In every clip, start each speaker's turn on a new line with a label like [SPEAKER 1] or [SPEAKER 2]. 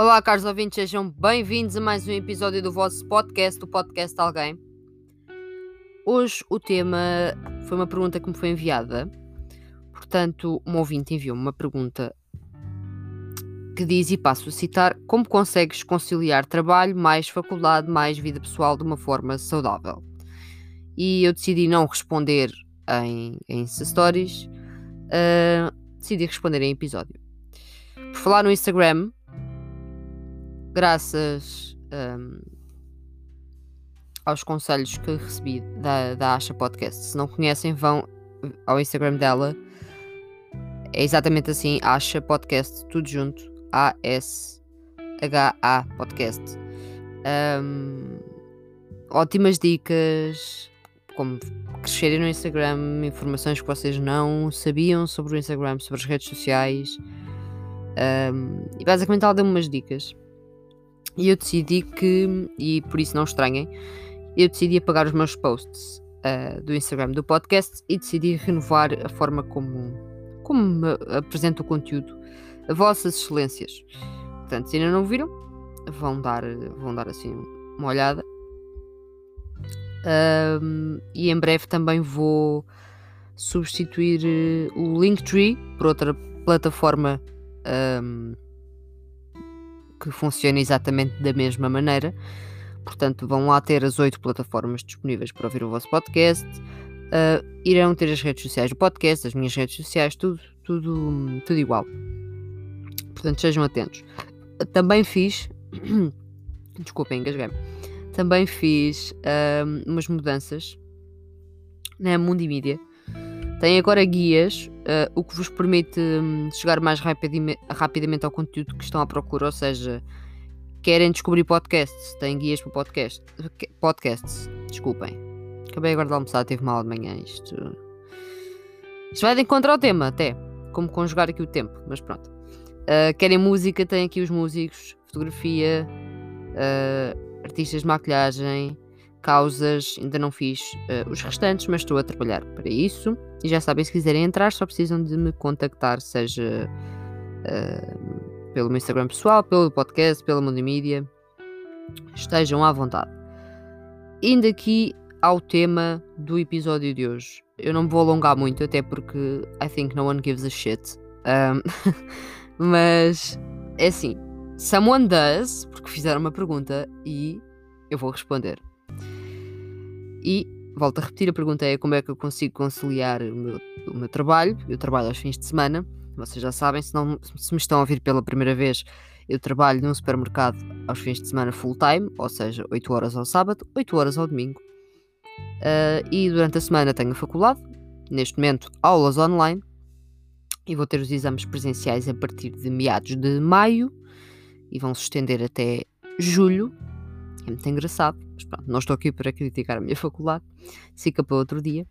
[SPEAKER 1] Olá, caros ouvintes, sejam bem-vindos a mais um episódio do vosso podcast, o podcast alguém. Hoje o tema foi uma pergunta que me foi enviada. Portanto, um ouvinte enviou-me uma pergunta que diz, e passo a citar, como consegues conciliar trabalho, mais faculdade, mais vida pessoal de uma forma saudável? E eu decidi não responder em, em stories, uh, decidi responder em episódio. Por falar no Instagram, graças um, aos conselhos que recebi da, da Asha Podcast. Se não conhecem, vão ao Instagram dela. É exatamente assim, Asha Podcast, tudo junto. A-S-H-A Podcast. Um, ótimas dicas, como crescerem no Instagram, informações que vocês não sabiam sobre o Instagram, sobre as redes sociais. Um, e basicamente ela deu-me umas dicas. E eu decidi que, e por isso não estranhem, eu decidi apagar os meus posts uh, do Instagram do podcast e decidi renovar a forma como, como me apresento o conteúdo a vossas excelências. Portanto, se ainda não viram, vão dar, vão dar assim uma olhada. Um, e em breve também vou substituir o Linktree por outra plataforma um, que funciona exatamente da mesma maneira. Portanto, vão lá ter as oito plataformas disponíveis para ouvir o vosso podcast. Uh, irão ter as redes sociais do podcast, as minhas redes sociais, tudo, tudo, tudo igual. Portanto, sejam atentos. Também fiz. Desculpem, engasguei Também fiz uh, umas mudanças na Mundimídia. Tem agora guias, uh, o que vos permite um, chegar mais rapidamente, ao conteúdo que estão à procura, ou seja, querem descobrir podcasts, têm guias para podcast, podcasts, desculpem. Acabei agora de almoçar, teve mal de manhã isto. Isto vai de encontrar o tema até, como conjugar aqui o tempo, mas pronto. Uh, querem música, tem aqui os músicos, fotografia, uh, artistas de maquilhagem, causas, ainda não fiz uh, os restantes, mas estou a trabalhar para isso. E já sabem, se quiserem entrar, só precisam de me contactar, seja uh, pelo meu Instagram pessoal, pelo podcast, pela Multimídia. Estejam à vontade. Indo aqui ao tema do episódio de hoje. Eu não me vou alongar muito, até porque I think no one gives a shit. Um, mas é assim, someone does, porque fizeram uma pergunta e eu vou responder. E volto a repetir, a pergunta é como é que eu consigo conciliar o meu, o meu trabalho. Eu trabalho aos fins de semana, vocês já sabem, se, não, se me estão a ouvir pela primeira vez, eu trabalho num supermercado aos fins de semana full time, ou seja, 8 horas ao sábado, 8 horas ao domingo. Uh, e durante a semana tenho a faculdade, neste momento aulas online, e vou ter os exames presenciais a partir de meados de maio e vão se estender até julho. É muito engraçado, mas pronto, não estou aqui para criticar a minha faculdade, fica para outro dia.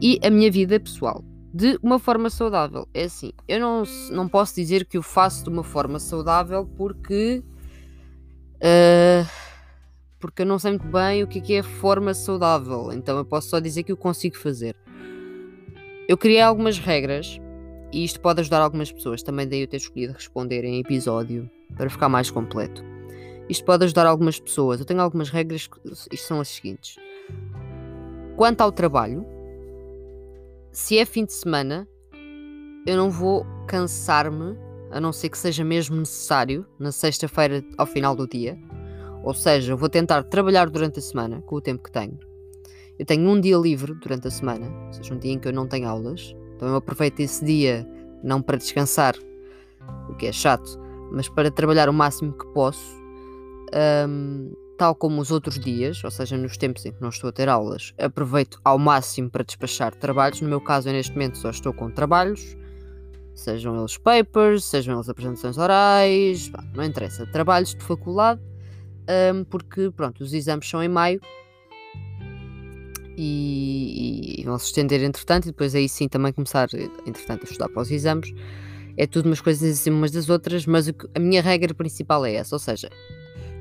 [SPEAKER 1] E a minha vida pessoal, de uma forma saudável. É assim, eu não, não posso dizer que o faço de uma forma saudável porque. Uh, porque eu não sei muito bem o que é, é forma saudável, então eu posso só dizer que o consigo fazer. Eu criei algumas regras e isto pode ajudar algumas pessoas, também daí eu ter escolhido responder em episódio para ficar mais completo. Isto pode ajudar algumas pessoas. Eu tenho algumas regras, isto são as seguintes. Quanto ao trabalho, se é fim de semana, eu não vou cansar-me, a não ser que seja mesmo necessário, na sexta-feira ao final do dia. Ou seja, eu vou tentar trabalhar durante a semana, com o tempo que tenho. Eu tenho um dia livre durante a semana, ou seja, um dia em que eu não tenho aulas. Então eu aproveito esse dia não para descansar, o que é chato, mas para trabalhar o máximo que posso um, tal como os outros dias, ou seja, nos tempos em que não estou a ter aulas, aproveito ao máximo para despachar trabalhos. No meu caso, eu neste momento só estou com trabalhos, sejam eles papers, sejam eles apresentações orais, não interessa, trabalhos de faculdade, um, porque pronto, os exames são em maio e, e, vão se estender entretanto, e depois aí sim também começar, entretanto, a estudar para os exames. É tudo umas coisas assim umas das outras, mas a minha regra principal é essa, ou seja,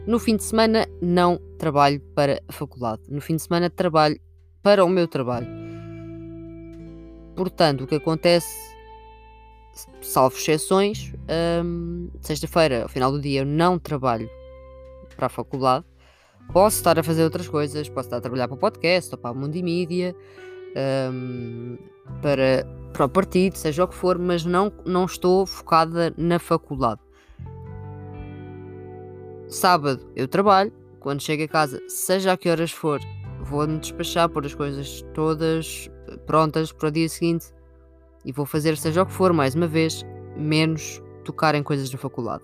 [SPEAKER 1] no fim de semana não trabalho para a faculdade. No fim de semana trabalho para o meu trabalho. Portanto, o que acontece salvo exceções, hum, sexta-feira, ao final do dia, eu não trabalho para a faculdade. Posso estar a fazer outras coisas, posso estar a trabalhar para o podcast ou para o Mundimídia, um, para, para o partido, seja o que for, mas não, não estou focada na faculdade. Sábado eu trabalho, quando chego a casa, seja a que horas for, vou-me despachar, pôr as coisas todas prontas para o dia seguinte e vou fazer seja o que for, mais uma vez, menos tocar em coisas da faculdade.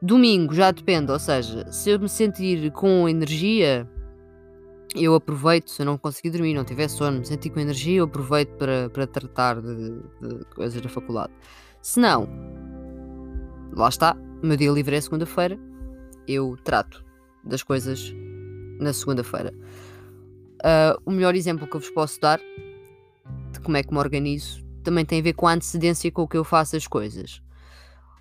[SPEAKER 1] Domingo já depende, ou seja, se eu me sentir com energia, eu aproveito, se eu não conseguir dormir, não tiver sono, me sentir com energia, eu aproveito para, para tratar de, de coisas da faculdade. Se não, lá está, meu dia livre é segunda-feira, eu trato das coisas na segunda-feira. Uh, o melhor exemplo que eu vos posso dar de como é que me organizo também tem a ver com a antecedência com que eu faço as coisas.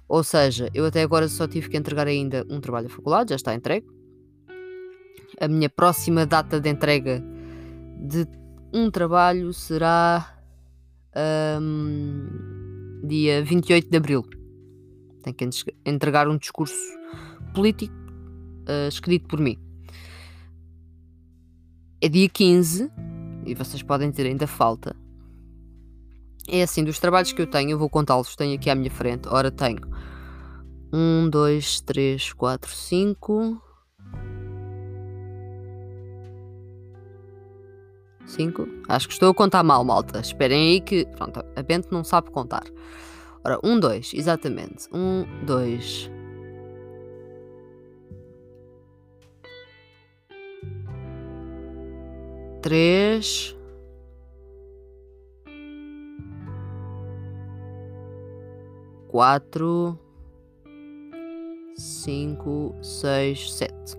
[SPEAKER 1] Ou seja, eu até agora só tive que entregar ainda um trabalho da faculdade, já está entregue. A minha próxima data de entrega de um trabalho será um, dia 28 de abril. Tenho que entregar um discurso político uh, escrito por mim. É dia 15 e vocês podem ter ainda falta é assim, dos trabalhos que eu tenho, eu vou contá-los, tenho aqui à minha frente. Ora, tenho 1, 2, 3, 4, 5. 5. Acho que estou a contar mal, malta. Esperem aí que. Pronto, a Bente não sabe contar. Ora, 1, 2, exatamente. 1, 2. Três. quatro, cinco, seis, sete.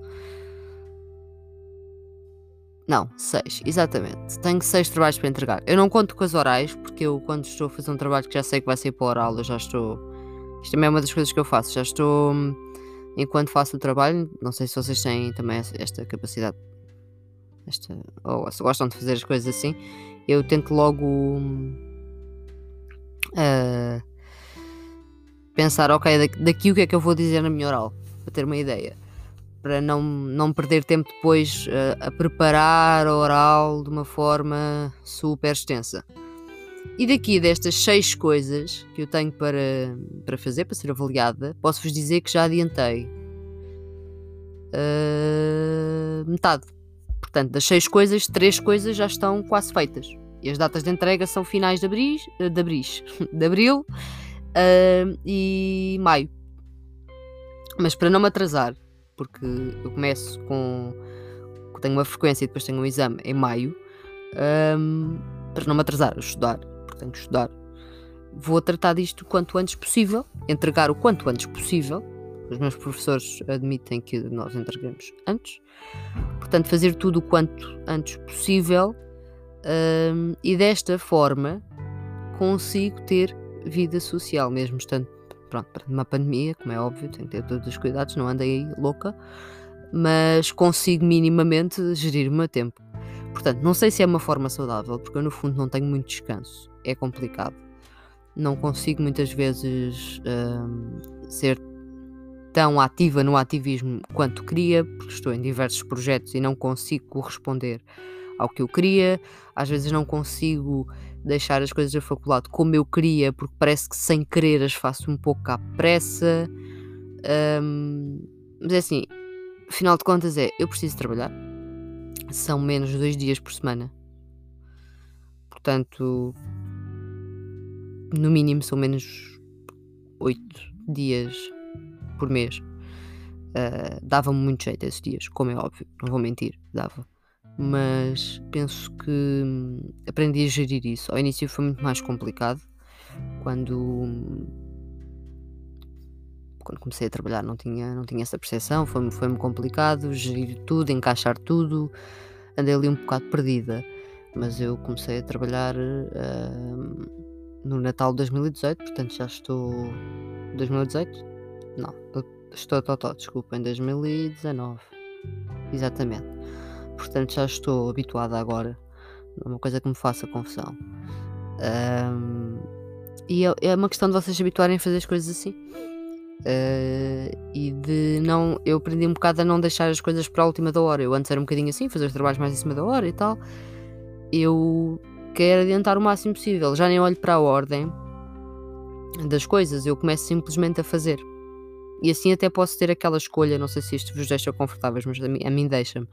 [SPEAKER 1] Não, seis, exatamente. Tenho seis trabalhos para entregar. Eu não conto com as orais, porque eu, quando estou a fazer um trabalho que já sei que vai ser para oral, eu já estou. Isto também é uma das coisas que eu faço. Já estou. Enquanto faço o trabalho, não sei se vocês têm também esta capacidade. Esta, ou se gostam de fazer as coisas assim. Eu tento logo. Uh, pensar, ok, daqui o que é que eu vou dizer na minha oral, para ter uma ideia. Para não, não perder tempo depois uh, a preparar a oral de uma forma super extensa. E daqui destas seis coisas que eu tenho para, para fazer, para ser avaliada, posso-vos dizer que já adiantei uh, metade. Portanto, das seis coisas, três coisas já estão quase feitas. E as datas de entrega são finais de abril, de abril, de abril uh, e maio. Mas para não me atrasar, porque eu começo com. Tenho uma frequência e depois tenho um exame em maio, um, para não me atrasar a estudar, porque tenho que estudar, vou tratar disto o quanto antes possível, entregar o quanto antes possível. Os meus professores admitem que nós entregamos antes, portanto, fazer tudo o quanto antes possível um, e desta forma consigo ter vida social, mesmo estando pronto, numa pandemia, como é óbvio, tenho que ter todos os cuidados, não andei louca, mas consigo minimamente gerir o meu tempo. Portanto, não sei se é uma forma saudável, porque eu no fundo não tenho muito descanso, é complicado. Não consigo muitas vezes hum, ser tão ativa no ativismo quanto queria, porque estou em diversos projetos e não consigo corresponder ao que eu queria. Às vezes não consigo deixar as coisas da faculdade como eu queria, porque parece que sem querer as faço um pouco à pressa. Um, mas é assim, afinal de contas é, eu preciso trabalhar. São menos dois dias por semana. Portanto, no mínimo são menos oito dias por mês. Uh, dava-me muito jeito esses dias, como é óbvio, não vou mentir, dava mas penso que hum, aprendi a gerir isso. Ao início foi muito mais complicado, quando, quando comecei a trabalhar não tinha, não tinha essa percepção, foi-me foi complicado gerir tudo, encaixar tudo, andei ali um bocado perdida, mas eu comecei a trabalhar uh, no Natal de 2018, portanto já estou. 2018? Não, estou, estou, desculpa, em 2019. Exatamente portanto já estou habituada agora. É uma coisa que me faça confusão. Um, e é, é uma questão de vocês se habituarem a fazer as coisas assim. Uh, e de não. Eu aprendi um bocado a não deixar as coisas para a última da hora. Eu antes era um bocadinho assim, fazer os trabalhos mais em cima da hora e tal. Eu quero adiantar o máximo possível. Já nem olho para a ordem das coisas, eu começo simplesmente a fazer. E assim até posso ter aquela escolha, não sei se isto vos deixa confortáveis, mas a mim, mim deixa-me.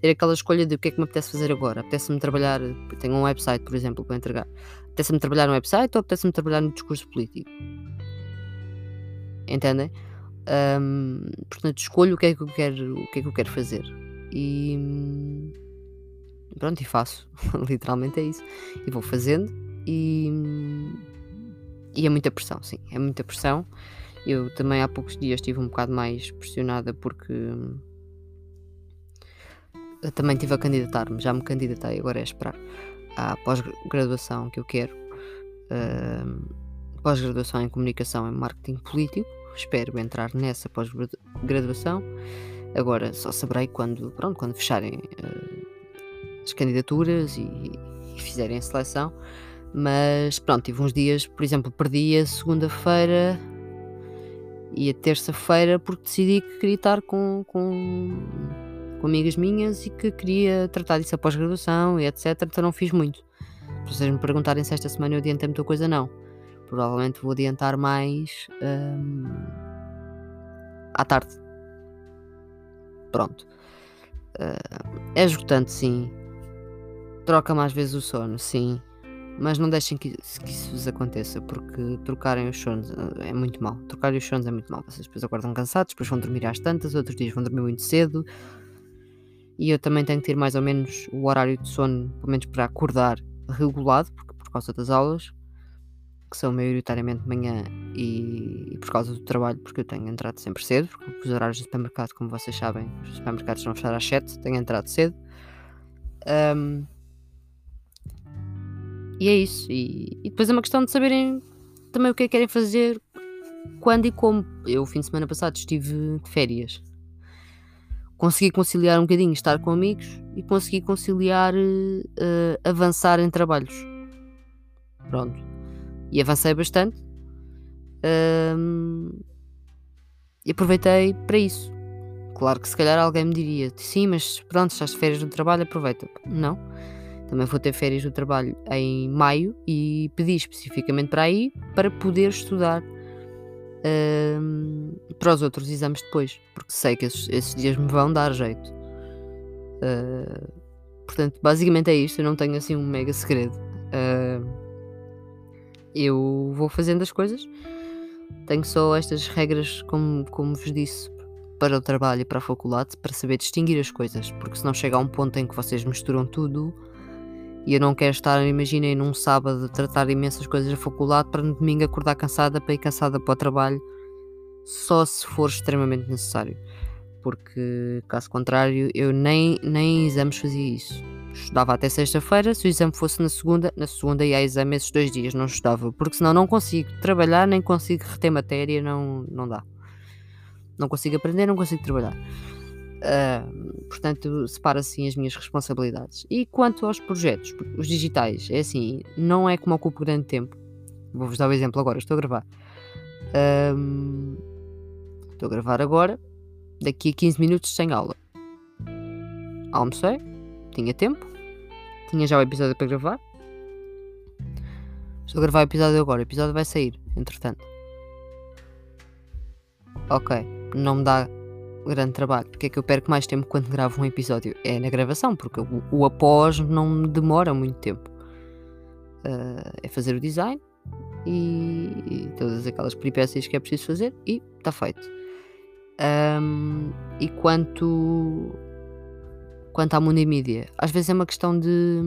[SPEAKER 1] Ter aquela escolha de o que é que me apetece fazer agora. Apetece-me trabalhar, tenho um website, por exemplo, para entregar. Apetece-me trabalhar no website ou apetece-me trabalhar no discurso político? Entendem? Um, portanto, escolho o que é que eu quero, o que é que eu quero fazer. E pronto, e faço. Literalmente é isso. E vou fazendo e, e é muita pressão, sim. É muita pressão. Eu também há poucos dias estive um bocado mais pressionada porque eu também estive a candidatar-me, já me candidatei, agora é esperar à pós-graduação que eu quero. Uh, pós-graduação em comunicação e marketing político espero entrar nessa pós-graduação. Agora só saberei quando, pronto, quando fecharem uh, as candidaturas e, e, fizerem a seleção. Mas pronto, tive uns dias, por exemplo, perdi a segunda-feira e a terça-feira porque decidi que queria estar com, com, com amigas minhas e que queria tratar disso após graduação e etc. Então não fiz muito. Se vocês me perguntarem se esta semana eu adiantei muita coisa, não provavelmente vou adiantar mais um, à tarde. Pronto. Uh, é esgotante, sim. Troca mais vezes o sono, sim. Mas não deixem que, que isso vos aconteça, porque trocarem os sonos ah, é muito mal. Trocarem os sonos é muito mal. Vocês depois acordam cansados, depois vão dormir às tantas, outros dias vão dormir muito cedo. E eu também tenho que ter mais ou menos o horário de sono, pelo menos para acordar regulado, porque por causa das aulas que são maioritariamente de manhã e, e, por causa do trabalho, porque eu tenho entrado sempre cedo, porque os horários do supermercado, como vocês sabem, os supermercados a fechar às 7, tenho entrado cedo. Um, e é isso. E, e, depois é uma questão de saberem também o que é que querem fazer, quando e como. Eu, fim de semana passado, estive de férias. Consegui conciliar um bocadinho estar com amigos e consegui conciliar uh, avançar em trabalhos. Pronto e avancei bastante. Um, e aproveitei para isso. Claro que se calhar alguém me diria: sim, mas pronto, estás de férias do trabalho, aproveita. Não. Também vou ter férias do trabalho em maio e pedi especificamente para aí para poder estudar um, para os outros exames depois, porque sei que esses, esses dias me vão dar jeito. Uh, portanto, basicamente é isto. Eu não tenho assim um mega segredo. Uh, eu vou fazendo as coisas. Tenho só estas regras, como, como vos disse, para o trabalho e para a faculdade, para saber distinguir as coisas, porque senão chega a um ponto em que vocês misturam tudo e eu não quero estar, imaginem, num sábado tratar imensas coisas da faculdade para no domingo acordar cansada para ir cansada para o trabalho, só se for extremamente necessário. Porque, caso contrário, eu nem, nem em exames fazia isso estudava até sexta-feira. Se o exame fosse na segunda, na segunda ia a exame esses dois dias, não estudava, porque senão não consigo trabalhar, nem consigo reter matéria, não, não dá. Não consigo aprender, não consigo trabalhar. Portanto, separo assim as minhas responsabilidades. E quanto aos projetos, os digitais, é assim, não é que me ocupe grande tempo. Vou-vos dar o um exemplo agora, estou a gravar. Estou a gravar agora, daqui a 15 minutos sem aula. Almocei, tinha tempo, tinha já o episódio para gravar. Estou a gravar o episódio agora, o episódio vai sair, entretanto. Ok, não me dá grande trabalho. Porque é que eu perco mais tempo quando gravo um episódio? É na gravação, porque o, o após não demora muito tempo. Uh, é fazer o design e, e, todas aquelas peripécias que é preciso fazer e está feito. Um, e quanto quanto à multimídia. Às vezes é uma questão de.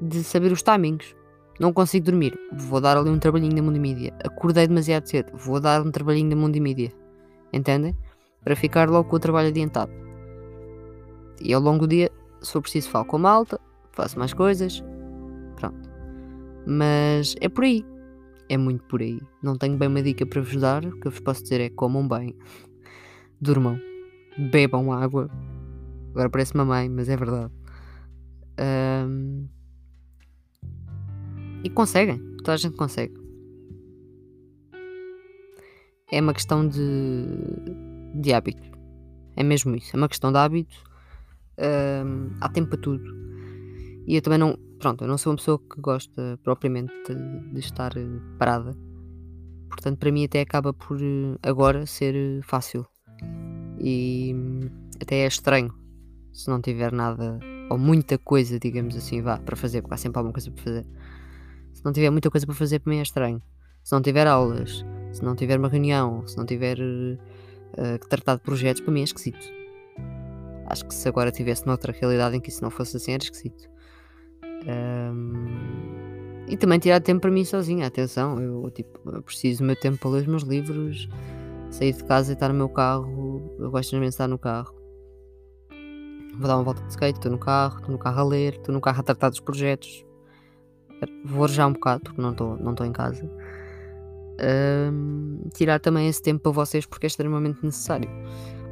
[SPEAKER 1] de saber os timings. Não consigo dormir, vou dar ali um trabalhinho da multimídia. Acordei demasiado cedo, vou dar um trabalhinho da multimídia. Entendem? Para ficar logo com o trabalho adiantado. E ao longo do dia, se for preciso, falo com a malta, faço mais coisas. Pronto. Mas é por aí. É muito por aí. Não tenho bem uma dica para vos dar. O que eu vos posso dizer é comam bem, durmam bebam água. Agora parece mamãe, mas é verdade. Um, E conseguem, toda a gente consegue. É uma questão de, de hábito. É mesmo isso, é uma questão de hábito. Há tempo para tudo. E eu também não. Pronto, eu não sou uma pessoa que gosta propriamente de, de estar parada. Portanto, para mim, até acaba por agora ser fácil. E até é estranho se não tiver nada ou muita coisa, digamos assim, vá, para fazer, porque há sempre alguma coisa para fazer. Se não tiver muita coisa para fazer, para mim é estranho. Se não tiver aulas, se não tiver uma reunião, se não tiver uh, que tratar de projetos, para mim é esquisito. Acho que se agora estivesse noutra realidade em que isso não fosse assim, era esquisito. Um, e também tirar tempo para mim sozinha, atenção, eu tipo, eu preciso do meu tempo para ler os meus livros, sair de casa e estar no meu carro, eu gosto de estar no carro vou dar uma volta de skate, estou no carro, estou no carro a ler, estou no carro a tratar dos projetos. Vou já um bocado porque não estou não em casa. Um, tirar também esse tempo para vocês porque é extremamente necessário.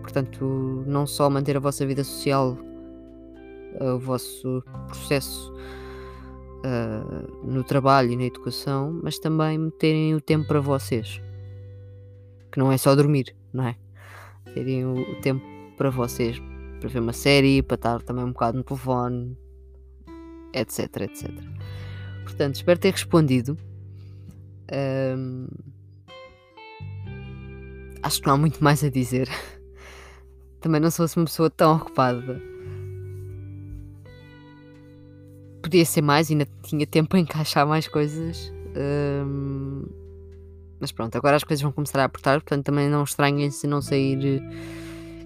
[SPEAKER 1] Portanto, não só manter a vossa vida social, o vosso processo uh, no trabalho e na educação, mas também meterem o tempo para vocês. Que não é só dormir, não é? Terem o tempo para vocês, para ver uma série, para estar também um bocado no telefone, etc, etc. Portanto, espero ter respondido. Um, acho que não há muito mais a dizer. Também não sou uma pessoa tão ocupada. Podia ser mais, ainda tinha tempo para encaixar mais coisas. Um, mas pronto, agora as coisas vão começar a apertar, portanto também não estranhem se não sair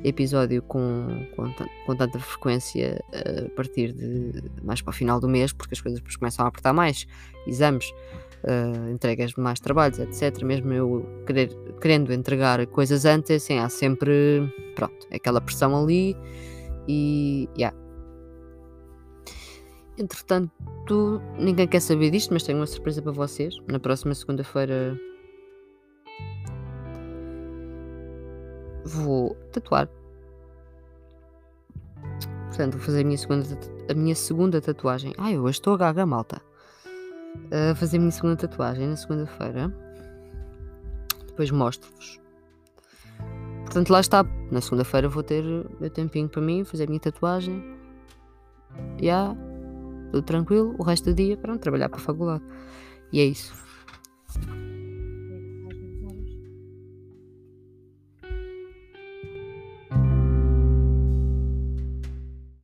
[SPEAKER 1] episódio com, com, com tanta frequência a partir de mais para o final do mês, porque as coisas depois começam a apertar mais, exames, uh, entregas de mais trabalhos, etc. Mesmo eu querer, querendo entregar coisas antes, assim, há sempre pronto, aquela pressão ali e yeah. Entretanto, ninguém quer saber disto, mas tenho uma surpresa para vocês. Na próxima segunda-feira vou tatuar. Portanto, vou fazer a minha segunda, a minha segunda tatuagem. Ai, eu hoje estou a gaga, malta. A fazer a minha segunda tatuagem na segunda-feira. Depois mostro-vos. Portanto, lá está. Na segunda-feira vou ter meu tempinho para mim, fazer a minha tatuagem. Já, tudo tranquilo. O resto do dia, para trabalhar para a faculdade. E é isso.